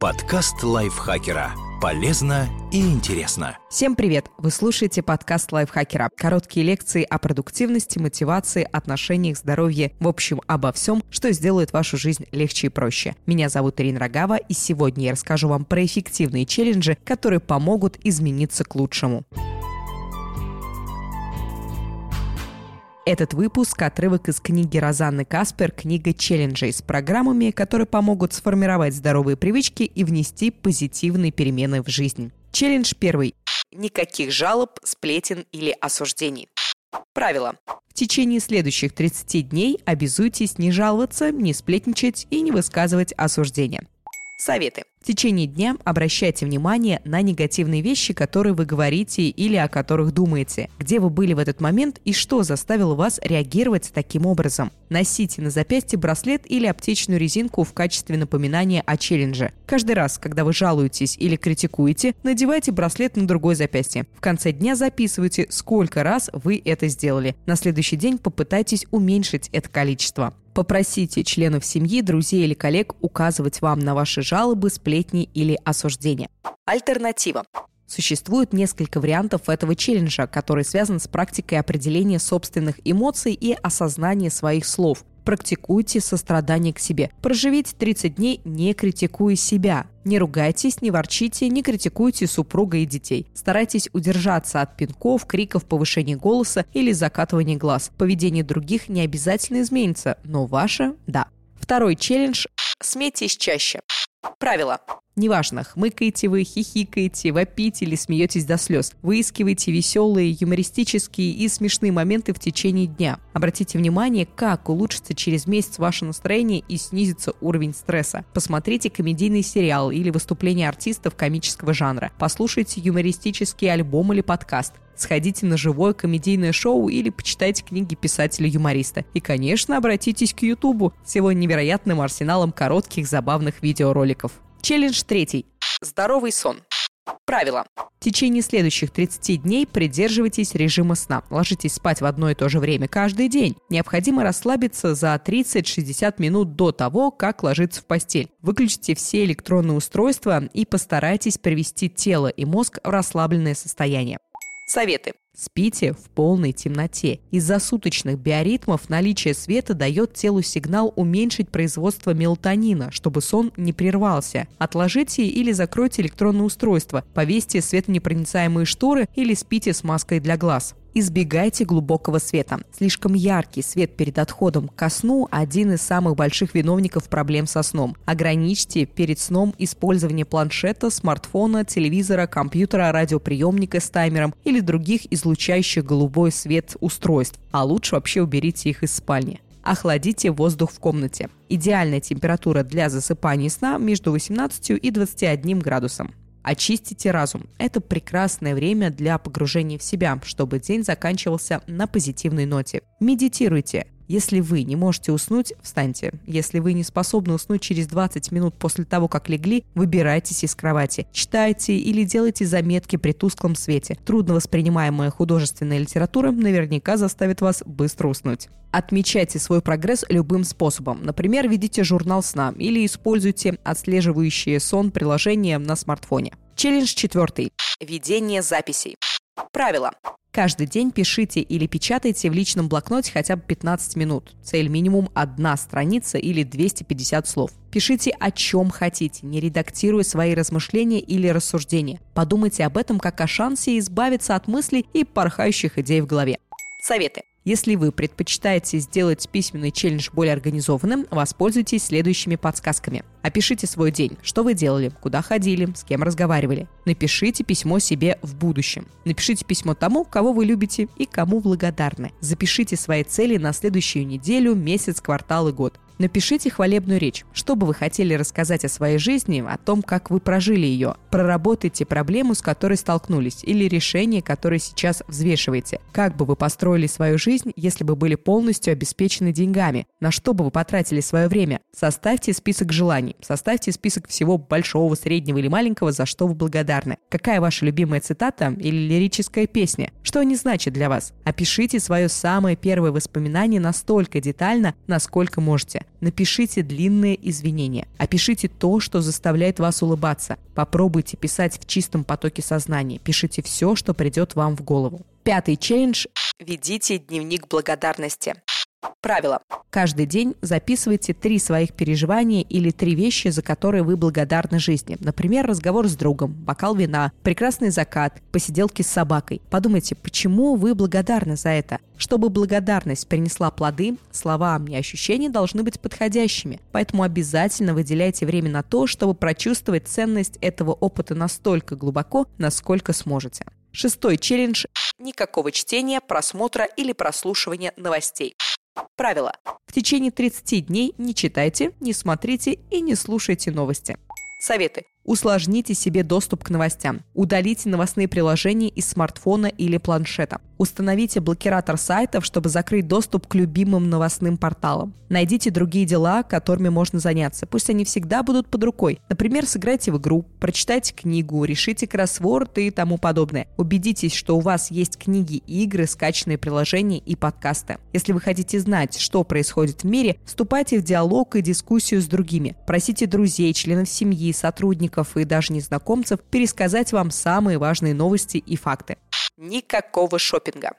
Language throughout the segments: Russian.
Подкаст лайфхакера. Полезно и интересно. Всем привет! Вы слушаете подкаст лайфхакера. Короткие лекции о продуктивности, мотивации, отношениях, здоровье, в общем, обо всем, что сделает вашу жизнь легче и проще. Меня зовут Ирина Рогава, и сегодня я расскажу вам про эффективные челленджи, которые помогут измениться к лучшему. Этот выпуск – отрывок из книги Розанны Каспер «Книга челленджей» с программами, которые помогут сформировать здоровые привычки и внести позитивные перемены в жизнь. Челлендж первый. Никаких жалоб, сплетен или осуждений. Правило. В течение следующих 30 дней обязуйтесь не жаловаться, не сплетничать и не высказывать осуждения. Советы. В течение дня обращайте внимание на негативные вещи, которые вы говорите или о которых думаете. Где вы были в этот момент и что заставило вас реагировать таким образом. Носите на запястье браслет или аптечную резинку в качестве напоминания о челлендже. Каждый раз, когда вы жалуетесь или критикуете, надевайте браслет на другое запястье. В конце дня записывайте, сколько раз вы это сделали. На следующий день попытайтесь уменьшить это количество. Попросите членов семьи, друзей или коллег указывать вам на ваши жалобы, сплетни или осуждения. Альтернатива. Существует несколько вариантов этого челленджа, который связан с практикой определения собственных эмоций и осознания своих слов. Практикуйте сострадание к себе. Проживите 30 дней, не критикуя себя. Не ругайтесь, не ворчите, не критикуйте супруга и детей. Старайтесь удержаться от пинков, криков, повышения голоса или закатывания глаз. Поведение других не обязательно изменится, но ваше – да. Второй челлендж – смейтесь чаще. Правило. Неважно, хмыкаете вы, хихикаете, вопите или смеетесь до слез. Выискивайте веселые, юмористические и смешные моменты в течение дня. Обратите внимание, как улучшится через месяц ваше настроение и снизится уровень стресса. Посмотрите комедийный сериал или выступление артистов комического жанра. Послушайте юмористический альбом или подкаст сходите на живое комедийное шоу или почитайте книги писателя-юмориста. И, конечно, обратитесь к Ютубу с его невероятным арсеналом коротких забавных видеороликов. Челлендж третий. Здоровый сон. Правило. В течение следующих 30 дней придерживайтесь режима сна. Ложитесь спать в одно и то же время каждый день. Необходимо расслабиться за 30-60 минут до того, как ложиться в постель. Выключите все электронные устройства и постарайтесь привести тело и мозг в расслабленное состояние. Советы. Спите в полной темноте. Из-за суточных биоритмов наличие света дает телу сигнал уменьшить производство мелатонина, чтобы сон не прервался. Отложите или закройте электронное устройство, повесьте светонепроницаемые шторы или спите с маской для глаз. Избегайте глубокого света. Слишком яркий свет перед отходом ко сну – один из самых больших виновников проблем со сном. Ограничьте перед сном использование планшета, смартфона, телевизора, компьютера, радиоприемника с таймером или других излучающих голубой свет устройств. А лучше вообще уберите их из спальни. Охладите воздух в комнате. Идеальная температура для засыпания сна между 18 и 21 градусом. Очистите разум. Это прекрасное время для погружения в себя, чтобы день заканчивался на позитивной ноте. Медитируйте. Если вы не можете уснуть, встаньте. Если вы не способны уснуть через 20 минут после того, как легли, выбирайтесь из кровати. Читайте или делайте заметки при тусклом свете. Трудно воспринимаемая художественная литература наверняка заставит вас быстро уснуть. Отмечайте свой прогресс любым способом. Например, ведите журнал сна или используйте отслеживающие сон приложение на смартфоне. Челлендж четвертый. Ведение записей. Правило. Каждый день пишите или печатайте в личном блокноте хотя бы 15 минут. Цель минимум одна страница или 250 слов. Пишите о чем хотите, не редактируя свои размышления или рассуждения. Подумайте об этом как о шансе избавиться от мыслей и порхающих идей в голове. Советы. Если вы предпочитаете сделать письменный челлендж более организованным, воспользуйтесь следующими подсказками. Опишите свой день, что вы делали, куда ходили, с кем разговаривали. Напишите письмо себе в будущем. Напишите письмо тому, кого вы любите и кому благодарны. Запишите свои цели на следующую неделю, месяц, квартал и год. Напишите хвалебную речь. Что бы вы хотели рассказать о своей жизни, о том, как вы прожили ее. Проработайте проблему, с которой столкнулись, или решение, которое сейчас взвешиваете. Как бы вы построили свою жизнь, если бы были полностью обеспечены деньгами? На что бы вы потратили свое время? Составьте список желаний. Составьте список всего большого, среднего или маленького, за что вы благодарны. Какая ваша любимая цитата или лирическая песня? Что они значат для вас? Опишите свое самое первое воспоминание настолько детально, насколько можете. Напишите длинные извинения. Опишите то, что заставляет вас улыбаться. Попробуйте писать в чистом потоке сознания. Пишите все, что придет вам в голову. Пятый челлендж – ведите дневник благодарности. Правило. Каждый день записывайте три своих переживания или три вещи, за которые вы благодарны жизни. Например, разговор с другом, бокал вина, прекрасный закат, посиделки с собакой. Подумайте, почему вы благодарны за это. Чтобы благодарность принесла плоды, слова и ощущения должны быть подходящими. Поэтому обязательно выделяйте время на то, чтобы прочувствовать ценность этого опыта настолько глубоко, насколько сможете. Шестой челлендж – никакого чтения, просмотра или прослушивания новостей. Правило. В течение 30 дней не читайте, не смотрите и не слушайте новости. Советы. Усложните себе доступ к новостям. Удалите новостные приложения из смартфона или планшета. Установите блокиратор сайтов, чтобы закрыть доступ к любимым новостным порталам. Найдите другие дела, которыми можно заняться. Пусть они всегда будут под рукой. Например, сыграйте в игру, прочитайте книгу, решите кроссворд и тому подобное. Убедитесь, что у вас есть книги, игры, скачанные приложения и подкасты. Если вы хотите знать, что происходит в мире, вступайте в диалог и дискуссию с другими. Просите друзей, членов семьи, сотрудников и даже незнакомцев пересказать вам самые важные новости и факты. Никакого шопинга.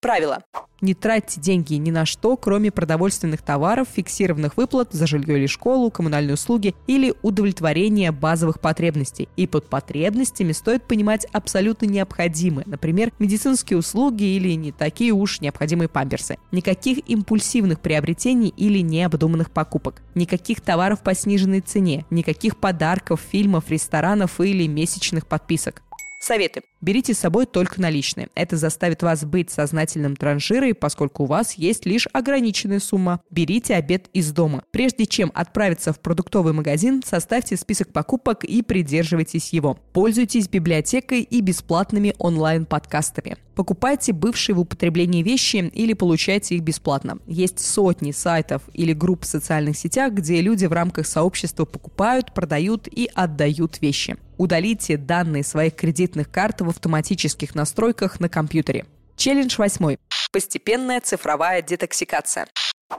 Правило. Не тратьте деньги ни на что, кроме продовольственных товаров, фиксированных выплат за жилье или школу, коммунальные услуги или удовлетворения базовых потребностей. И под потребностями стоит понимать абсолютно необходимые, например, медицинские услуги или не такие уж необходимые памперсы. Никаких импульсивных приобретений или необдуманных покупок. Никаких товаров по сниженной цене. Никаких подарков, фильмов, ресторанов или месячных подписок. Советы. Берите с собой только наличные. Это заставит вас быть сознательным транжирой, поскольку у вас есть лишь ограниченная сумма. Берите обед из дома. Прежде чем отправиться в продуктовый магазин, составьте список покупок и придерживайтесь его. Пользуйтесь библиотекой и бесплатными онлайн-подкастами. Покупайте бывшие в употреблении вещи или получайте их бесплатно. Есть сотни сайтов или групп в социальных сетях, где люди в рамках сообщества покупают, продают и отдают вещи. Удалите данные своих кредитных карт в автоматических настройках на компьютере. Челлендж восьмой. Постепенная цифровая детоксикация.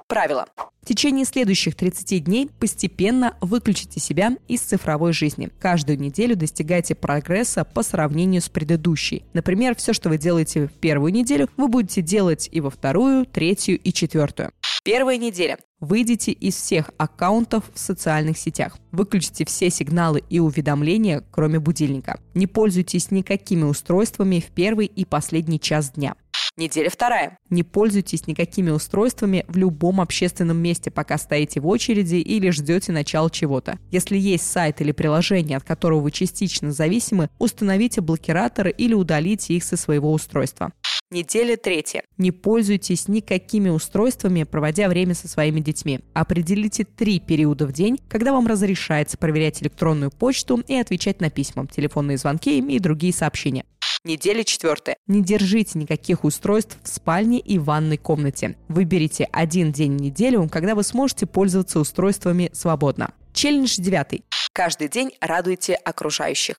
Правило. В течение следующих 30 дней постепенно выключите себя из цифровой жизни. Каждую неделю достигайте прогресса по сравнению с предыдущей. Например, все, что вы делаете в первую неделю, вы будете делать и во вторую, третью и четвертую. Первая неделя. Выйдите из всех аккаунтов в социальных сетях. Выключите все сигналы и уведомления, кроме будильника. Не пользуйтесь никакими устройствами в первый и последний час дня. Неделя вторая. Не пользуйтесь никакими устройствами в любом общественном месте, пока стоите в очереди или ждете начала чего-то. Если есть сайт или приложение, от которого вы частично зависимы, установите блокираторы или удалите их со своего устройства. Неделя третья. Не пользуйтесь никакими устройствами, проводя время со своими детьми. Определите три периода в день, когда вам разрешается проверять электронную почту и отвечать на письма, телефонные звонки и другие сообщения. Неделя четвертая. Не держите никаких устройств в спальне и ванной комнате. Выберите один день в неделю, когда вы сможете пользоваться устройствами свободно. Челлендж девятый. Каждый день радуйте окружающих.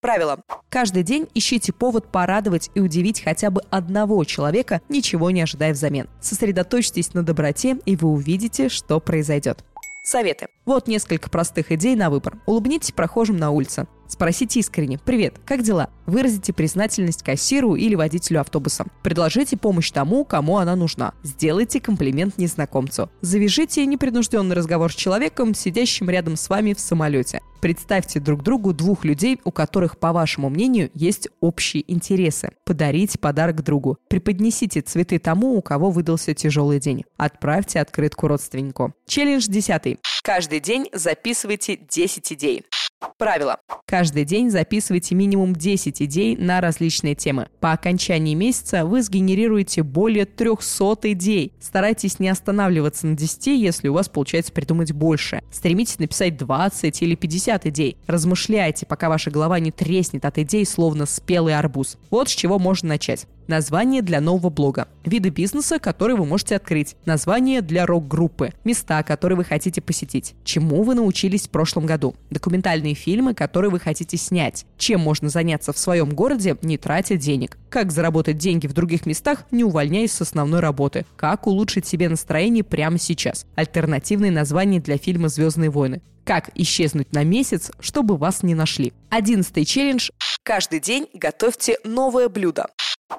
Правило. Каждый день ищите повод порадовать и удивить хотя бы одного человека, ничего не ожидая взамен. Сосредоточьтесь на доброте, и вы увидите, что произойдет. Советы. Вот несколько простых идей на выбор. Улыбнитесь прохожим на улице. Спросите искренне «Привет, как дела?» Выразите признательность кассиру или водителю автобуса. Предложите помощь тому, кому она нужна. Сделайте комплимент незнакомцу. Завяжите непринужденный разговор с человеком, сидящим рядом с вами в самолете. Представьте друг другу двух людей, у которых, по вашему мнению, есть общие интересы. Подарите подарок другу. Преподнесите цветы тому, у кого выдался тяжелый день. Отправьте открытку родственнику. Челлендж десятый. Каждый день записывайте 10 идей. Правило. Каждый день записывайте минимум 10 идей на различные темы. По окончании месяца вы сгенерируете более 300 идей. Старайтесь не останавливаться на 10, если у вас получается придумать больше. Стремитесь написать 20 или 50 идей. Размышляйте, пока ваша голова не треснет от идей, словно спелый арбуз. Вот с чего можно начать. Название для нового блога, виды бизнеса, которые вы можете открыть, название для рок-группы, места, которые вы хотите посетить, чему вы научились в прошлом году, документальные фильмы, которые вы хотите снять, чем можно заняться в своем городе, не тратя денег, как заработать деньги в других местах, не увольняясь с основной работы, как улучшить себе настроение прямо сейчас, альтернативные названия для фильма «Звездные войны», как исчезнуть на месяц, чтобы вас не нашли. Одиннадцатый челлендж. Каждый день готовьте новое блюдо.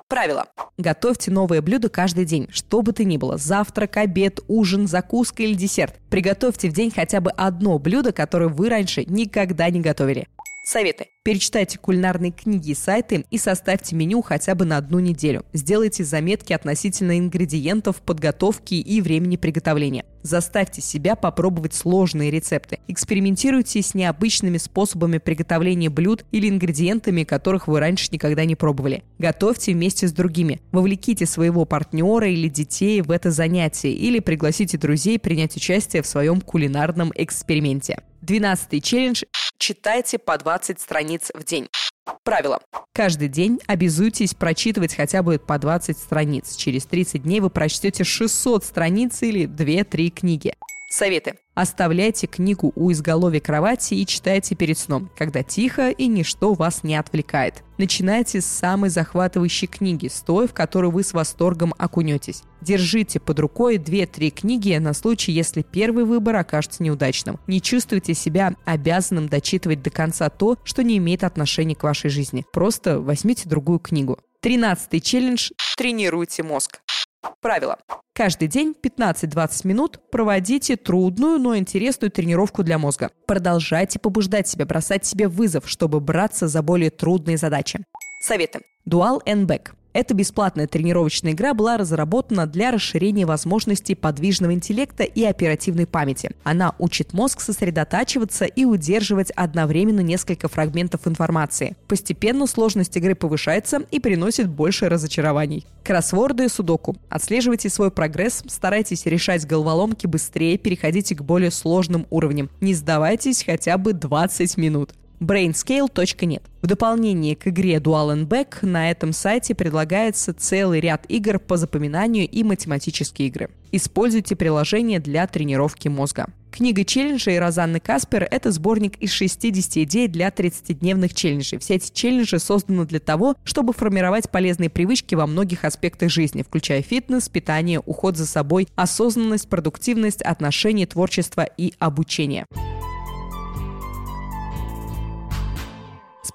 Правило. Готовьте новое блюдо каждый день, что бы то ни было. Завтрак, обед, ужин, закуска или десерт. Приготовьте в день хотя бы одно блюдо, которое вы раньше никогда не готовили. Советы. Перечитайте кулинарные книги и сайты и составьте меню хотя бы на одну неделю. Сделайте заметки относительно ингредиентов, подготовки и времени приготовления. Заставьте себя попробовать сложные рецепты. Экспериментируйте с необычными способами приготовления блюд или ингредиентами, которых вы раньше никогда не пробовали. Готовьте вместе с другими. Вовлеките своего партнера или детей в это занятие или пригласите друзей принять участие в своем кулинарном эксперименте. Двенадцатый челлендж Читайте по 20 страниц в день. Правило. Каждый день обязуйтесь прочитывать хотя бы по 20 страниц. Через 30 дней вы прочтете 600 страниц или 2-3 книги. Советы. Оставляйте книгу у изголовья кровати и читайте перед сном, когда тихо и ничто вас не отвлекает. Начинайте с самой захватывающей книги, с той, в которую вы с восторгом окунетесь. Держите под рукой 2-3 книги на случай, если первый выбор окажется неудачным. Не чувствуйте себя обязанным дочитывать до конца то, что не имеет отношения к вашей жизни. Просто возьмите другую книгу. Тринадцатый челлендж «Тренируйте мозг». Правило. Каждый день 15-20 минут проводите трудную, но интересную тренировку для мозга. Продолжайте побуждать себя, бросать себе вызов, чтобы браться за более трудные задачи. Советы. Dual and Back. Эта бесплатная тренировочная игра была разработана для расширения возможностей подвижного интеллекта и оперативной памяти. Она учит мозг сосредотачиваться и удерживать одновременно несколько фрагментов информации. Постепенно сложность игры повышается и приносит больше разочарований. Кроссворды и судоку. Отслеживайте свой прогресс, старайтесь решать головоломки быстрее, переходите к более сложным уровням. Не сдавайтесь хотя бы 20 минут brainscale.net. В дополнение к игре Dual and Back на этом сайте предлагается целый ряд игр по запоминанию и математические игры. Используйте приложение для тренировки мозга. Книга челленджей Розанны Каспер – это сборник из 60 идей для 30-дневных челленджей. Все эти челленджи созданы для того, чтобы формировать полезные привычки во многих аспектах жизни, включая фитнес, питание, уход за собой, осознанность, продуктивность, отношения, творчество и обучение.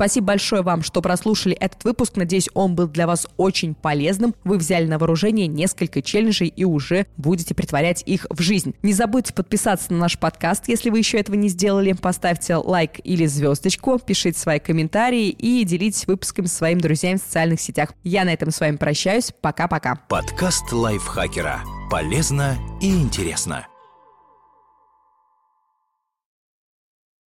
Спасибо большое вам, что прослушали этот выпуск. Надеюсь, он был для вас очень полезным. Вы взяли на вооружение несколько челленджей и уже будете притворять их в жизнь. Не забудьте подписаться на наш подкаст, если вы еще этого не сделали. Поставьте лайк или звездочку, пишите свои комментарии и делитесь выпусками с своими друзьями в социальных сетях. Я на этом с вами прощаюсь. Пока-пока. Подкаст лайфхакера. Полезно и интересно.